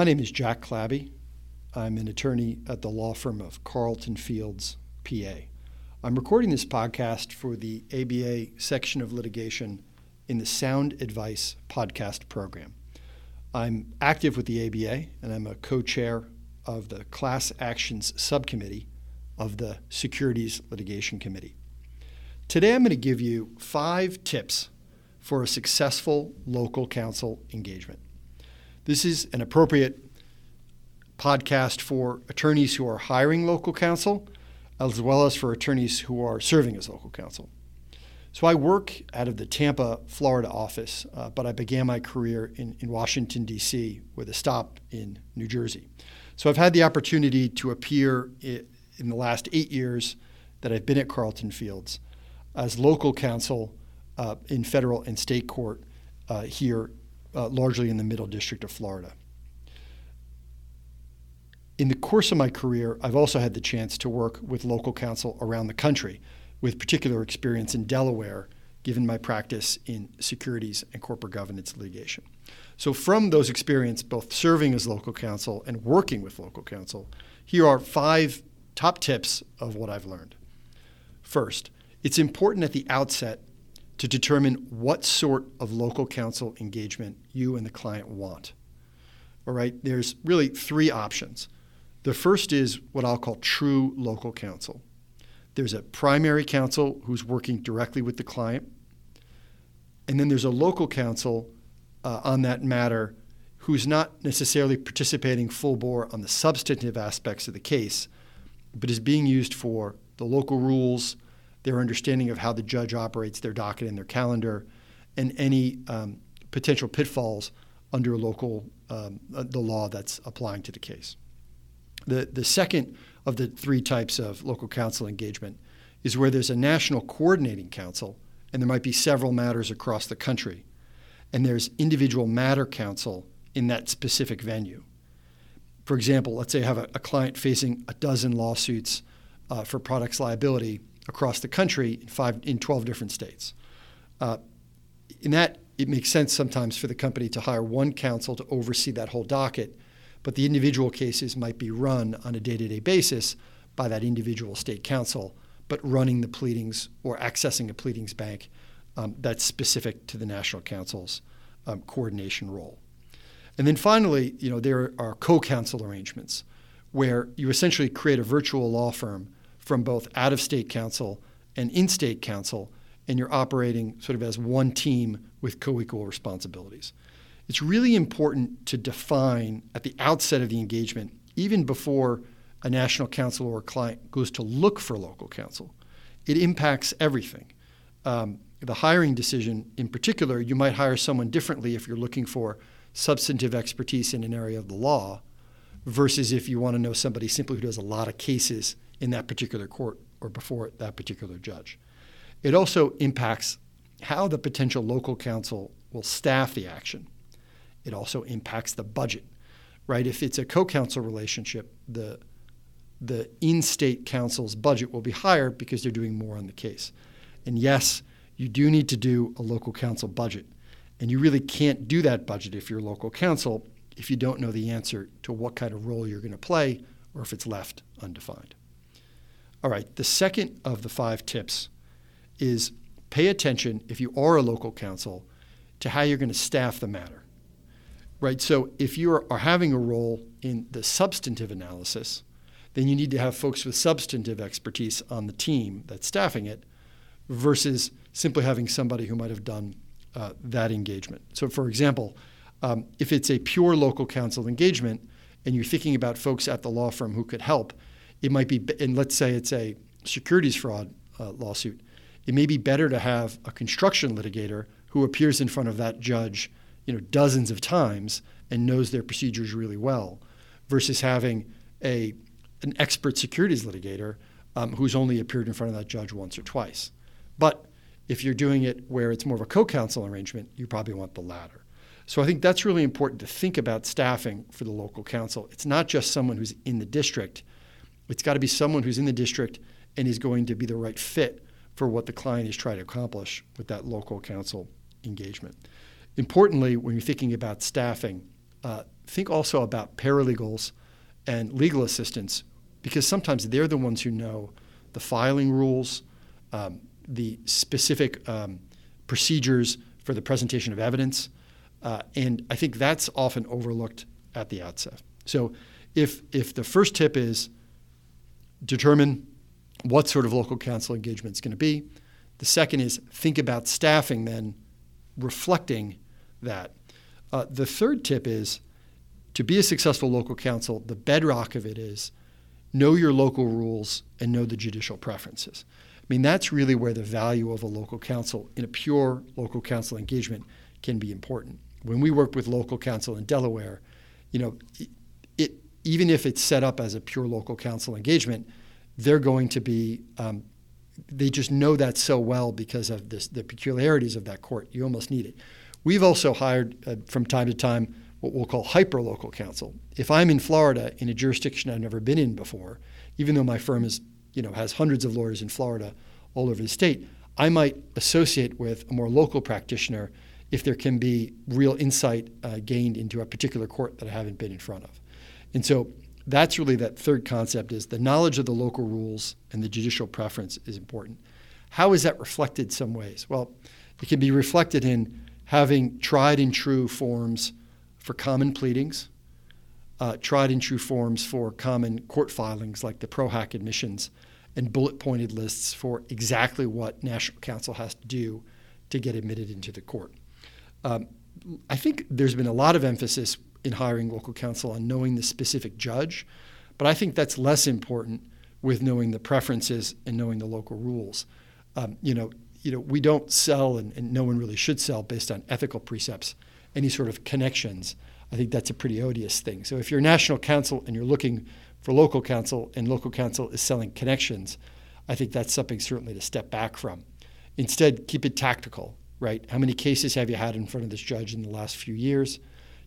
my name is Jack Clabby. I'm an attorney at the law firm of Carlton Fields, PA. I'm recording this podcast for the ABA section of litigation in the Sound Advice podcast program. I'm active with the ABA, and I'm a co chair of the Class Actions Subcommittee of the Securities Litigation Committee. Today, I'm going to give you five tips for a successful local counsel engagement. This is an appropriate podcast for attorneys who are hiring local counsel, as well as for attorneys who are serving as local counsel. So I work out of the Tampa, Florida office, uh, but I began my career in, in Washington, D.C., with a stop in New Jersey. So I've had the opportunity to appear in the last eight years that I've been at Carlton Fields as local counsel uh, in federal and state court uh, here, uh, largely in the Middle District of Florida. In the course of my career, I've also had the chance to work with local counsel around the country, with particular experience in Delaware, given my practice in securities and corporate governance litigation. So, from those experiences, both serving as local counsel and working with local counsel, here are five top tips of what I've learned. First, it's important at the outset to determine what sort of local counsel engagement you and the client want. All right, there's really three options. The first is what I'll call true local counsel. There's a primary counsel who's working directly with the client, and then there's a local counsel uh, on that matter who's not necessarily participating full bore on the substantive aspects of the case, but is being used for the local rules, their understanding of how the judge operates their docket and their calendar, and any um, potential pitfalls under local um, uh, the law that's applying to the case. The the second of the three types of local counsel engagement is where there's a national coordinating counsel, and there might be several matters across the country, and there's individual matter counsel in that specific venue. For example, let's say I have a, a client facing a dozen lawsuits uh, for products liability across the country in five in 12 different states. Uh, in that, it makes sense sometimes for the company to hire one counsel to oversee that whole docket, but the individual cases might be run on a day-to-day basis by that individual state counsel, but running the pleadings or accessing a pleadings bank um, that's specific to the national counsel's um, coordination role. And then finally, you know, there are co-counsel arrangements where you essentially create a virtual law firm from both out of state counsel and in state counsel, and you're operating sort of as one team with co equal responsibilities. It's really important to define at the outset of the engagement, even before a national counsel or a client goes to look for local counsel. It impacts everything. Um, the hiring decision, in particular, you might hire someone differently if you're looking for substantive expertise in an area of the law versus if you want to know somebody simply who does a lot of cases in that particular court or before that particular judge. It also impacts how the potential local counsel will staff the action. It also impacts the budget, right? If it's a co-counsel relationship, the the in-state counsel's budget will be higher because they're doing more on the case. And yes, you do need to do a local counsel budget. And you really can't do that budget if you're local counsel if you don't know the answer to what kind of role you're going to play or if it's left undefined. All right, the second of the five tips is pay attention, if you are a local counsel, to how you're going to staff the matter. Right? So if you are having a role in the substantive analysis, then you need to have folks with substantive expertise on the team that's staffing it versus simply having somebody who might have done uh, that engagement. So, for example, um, if it's a pure local counsel engagement and you're thinking about folks at the law firm who could help, it might be, and let's say it's a securities fraud uh, lawsuit, it may be better to have a construction litigator who appears in front of that judge, you know, dozens of times and knows their procedures really well, versus having a an expert securities litigator um, who's only appeared in front of that judge once or twice. But if you're doing it where it's more of a co-counsel arrangement, you probably want the latter. So I think that's really important to think about staffing for the local counsel. It's not just someone who's in the district it's got to be someone who's in the district and is going to be the right fit for what the client is trying to accomplish with that local counsel engagement. Importantly, when you're thinking about staffing, uh, think also about paralegals and legal assistants because sometimes they're the ones who know the filing rules, um, the specific um, procedures for the presentation of evidence. Uh, and I think that's often overlooked at the outset. So if, if the first tip is determine what sort of local counsel engagement is going to be, the second is think about staffing then reflecting that. Uh, the third tip is to be a successful local counsel, the bedrock of it is know your local rules and know the judicial preferences. I mean, that's really where the value of a local counsel in a pure local counsel engagement can be important. When we work with local counsel in Delaware, you know, even if it's set up as a pure local counsel engagement, they're going to be, um, they just know that so well because of this, the peculiarities of that court. You almost need it. We've also hired uh, from time to time what we'll call hyper local counsel. If I'm in Florida in a jurisdiction I've never been in before, even though my firm is, you know, has hundreds of lawyers in Florida all over the state, I might associate with a more local practitioner if there can be real insight uh, gained into a particular court that I haven't been in front of. And so that's really that third concept is the knowledge of the local rules and the judicial preference is important. How is that reflected some ways? Well, it can be reflected in having tried and true forms for common pleadings, uh, tried and true forms for common court filings like the pro ProHack admissions, and bullet pointed lists for exactly what National Counsel has to do to get admitted into the court. Um, I think there's been a lot of emphasis in hiring local counsel on knowing the specific judge, but I think that's less important with knowing the preferences and knowing the local rules. Um, you know, you know, we don't sell, and, and no one really should sell based on ethical precepts any sort of connections. I think that's a pretty odious thing. So if you're national counsel and you're looking for local counsel and local counsel is selling connections, I think that's something certainly to step back from. Instead, keep it tactical, right? How many cases have you had in front of this judge in the last few years?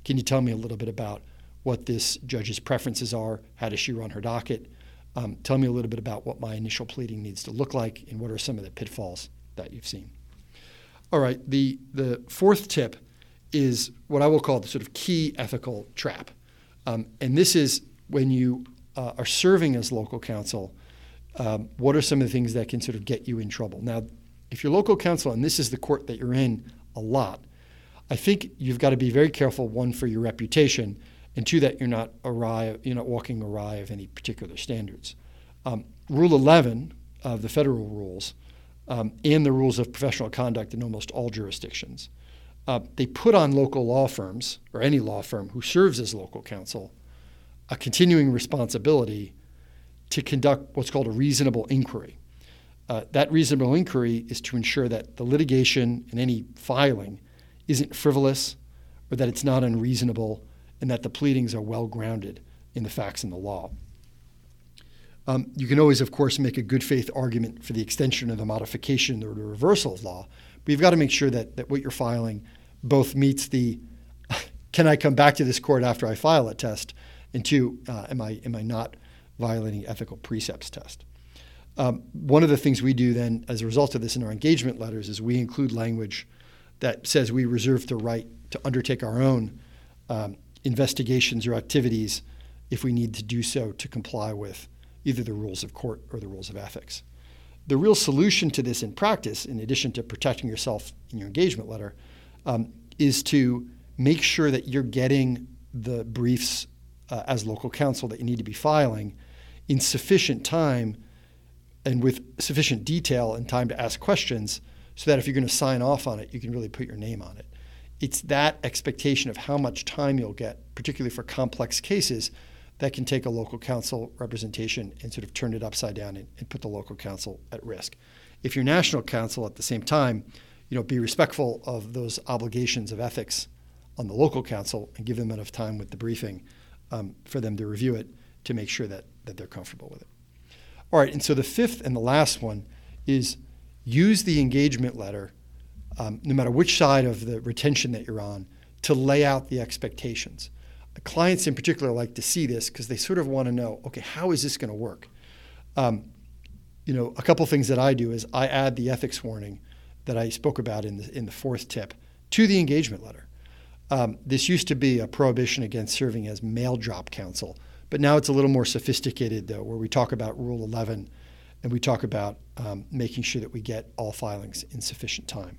Can you tell me a little bit about what this judge's preferences are? How does she run her docket? Um, tell me a little bit about what my initial pleading needs to look like and what are some of the pitfalls that you've seen. All right, the, the fourth tip is what I will call the sort of key ethical trap. Um, and this is when you uh, are serving as local counsel, um, what are some of the things that can sort of get you in trouble? Now, if you're local counsel and this is the court that you're in a lot, I think you've got to be very careful, one, for your reputation, and two, that you're not awry, you're not walking awry of any particular standards. Um, Rule 11 of the federal rules um, and the rules of professional conduct in almost all jurisdictions uh, they put on local law firms or any law firm who serves as local counsel a continuing responsibility to conduct what's called a reasonable inquiry. Uh, that reasonable inquiry is to ensure that the litigation and any filing isn't frivolous or that it's not unreasonable and that the pleadings are well grounded in the facts and the law. Um, you can always, of course, make a good faith argument for the extension or the modification or the reversal of law, but you've got to make sure that, that what you're filing both meets the can I come back to this court after I file a test, and two, uh, am I am I not violating ethical precepts test. Um, one of the things we do then, as a result of this in our engagement letters, is we include language that says we reserve the right to undertake our own um, investigations or activities if we need to do so to comply with either the rules of court or the rules of ethics. The real solution to this in practice, in addition to protecting yourself in your engagement letter, um, is to make sure that you're getting the briefs uh, as local counsel that you need to be filing in sufficient time and with sufficient detail and time to ask questions so that if you're going to sign off on it, you can really put your name on it. It's that expectation of how much time you'll get, particularly for complex cases, that can take a local counsel representation and sort of turn it upside down and, and put the local counsel at risk. If you're national counsel at the same time, you know, be respectful of those obligations of ethics on the local counsel and give them enough time with the briefing um, for them to review it to make sure that, that they're comfortable with it. All right, and so the fifth and the last one is use the engagement letter, um, no matter which side of the retention that you're on, to lay out the expectations. clients in particular like to see this because they sort of want to know, okay, how is this going to work? Um, you know, a couple things that I do is I add the ethics warning that I spoke about in the, in the fourth tip to the engagement letter. Um, this used to be a prohibition against serving as mail drop counsel, but now it's a little more sophisticated, though, where we talk about Rule 11 and we talk about um, making sure that we get all filings in sufficient time.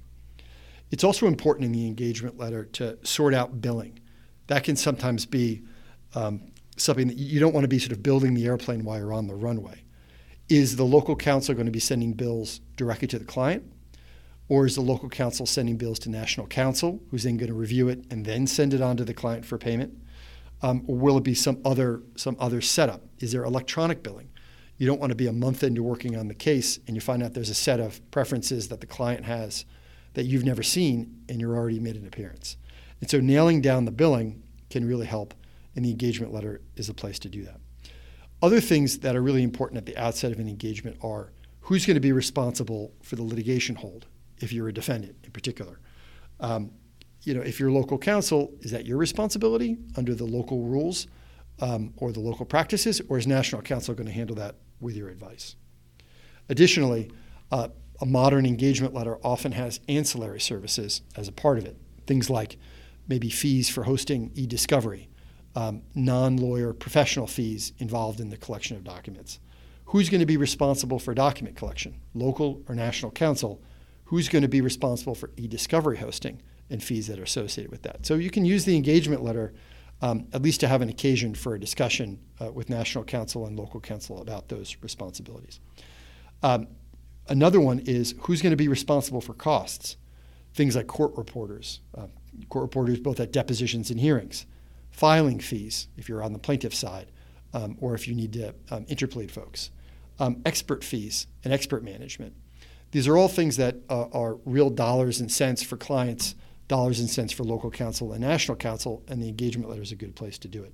It's also important in the engagement letter to sort out billing. That can sometimes be um, something that you don't want to be sort of building the airplane while you're on the runway. Is the local counsel going to be sending bills directly to the client? Or is the local counsel sending bills to national counsel, who's then going to review it and then send it on to the client for payment? Um, or will it be some other, some other setup? Is there electronic billing? You don't want to be a month into working on the case and you find out there's a set of preferences that the client has that you've never seen and you're already made an appearance. And so nailing down the billing can really help, and the engagement letter is a place to do that. Other things that are really important at the outset of an engagement are who's going to be responsible for the litigation hold if you're a defendant in particular. Um, you know, if you're local counsel, is that your responsibility under the local rules um, or the local practices, or is national counsel going to handle that with your advice? Additionally, uh, a modern engagement letter often has ancillary services as a part of it. Things like maybe fees for hosting e discovery, um, non lawyer professional fees involved in the collection of documents. Who's going to be responsible for document collection, local or national counsel? Who's going to be responsible for e discovery hosting and fees that are associated with that? So you can use the engagement letter um, at least to have an occasion for a discussion uh, with national counsel and local counsel about those responsibilities. Um, another one is who's going to be responsible for costs? Things like court reporters, uh, court reporters both at depositions and hearings, filing fees if you're on the plaintiff side, um, or if you need to um, interplead folks, um, expert fees and expert management. These are all things that uh, are real dollars and cents for clients, dollars and cents for local counsel and national counsel, and the engagement letter is a good place to do it.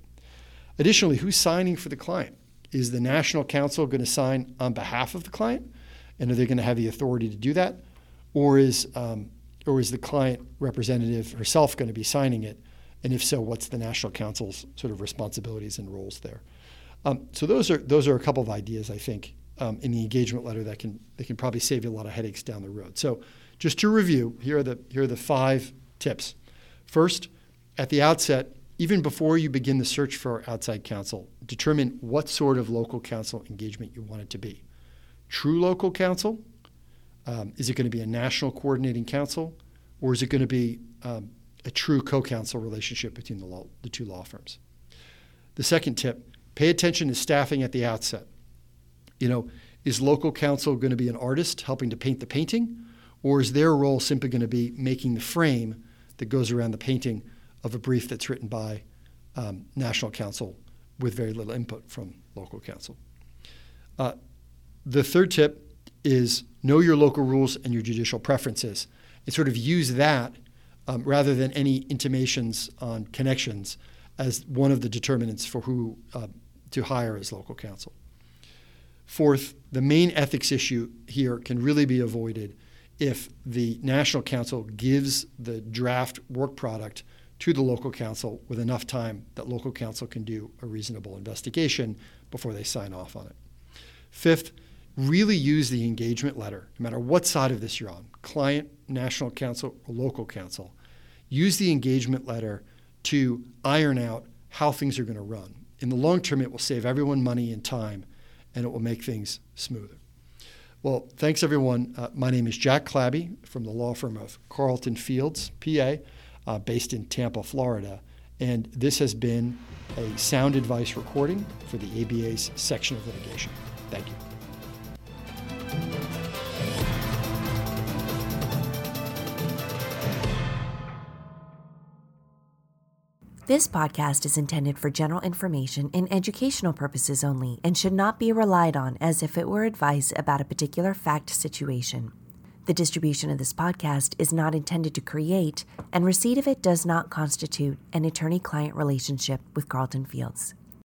Additionally, who's signing for the client? Is the national counsel going to sign on behalf of the client? And are they going to have the authority to do that? Or is um, or is the client representative herself going to be signing it? And if so, what's the national counsel's sort of responsibilities and roles there? Um, so those are those are a couple of ideas I think um, in the engagement letter that can that can probably save you a lot of headaches down the road. So just to review, here are the here are the five tips. First, at the outset, even before you begin the search for outside counsel, determine what sort of local counsel engagement you want it to be. True local counsel um, is it going to be a national coordinating counsel, or is it going to be um, a true co-counsel relationship between the, law, the two law firms? The second tip: pay attention to staffing at the outset. You know, is local counsel going to be an artist helping to paint the painting, or is their role simply going to be making the frame that goes around the painting of a brief that's written by um, national counsel with very little input from local counsel? Uh, the third tip is know your local rules and your judicial preferences and sort of use that um, rather than any intimations on connections as one of the determinants for who uh, to hire as local counsel. Fourth, the main ethics issue here can really be avoided if the national counsel gives the draft work product to the local counsel with enough time that local counsel can do a reasonable investigation before they sign off on it. Fifth, really use the engagement letter, no matter what side of this you're on client, national counsel, or local council. Use the engagement letter to iron out how things are going to run. In the long term, it will save everyone money and time, and it will make things smoother. Well, thanks everyone. Uh, my name is Jack Clabby from the law firm of Carlton Fields, PA, uh, based in Tampa, Florida. And this has been a sound advice recording for the ABA's section of litigation. Thank you. This podcast is intended for general information and educational purposes only and should not be relied on as if it were advice about a particular fact situation. The distribution of this podcast is not intended to create, and receipt of it does not constitute an attorney client relationship with Carlton Fields.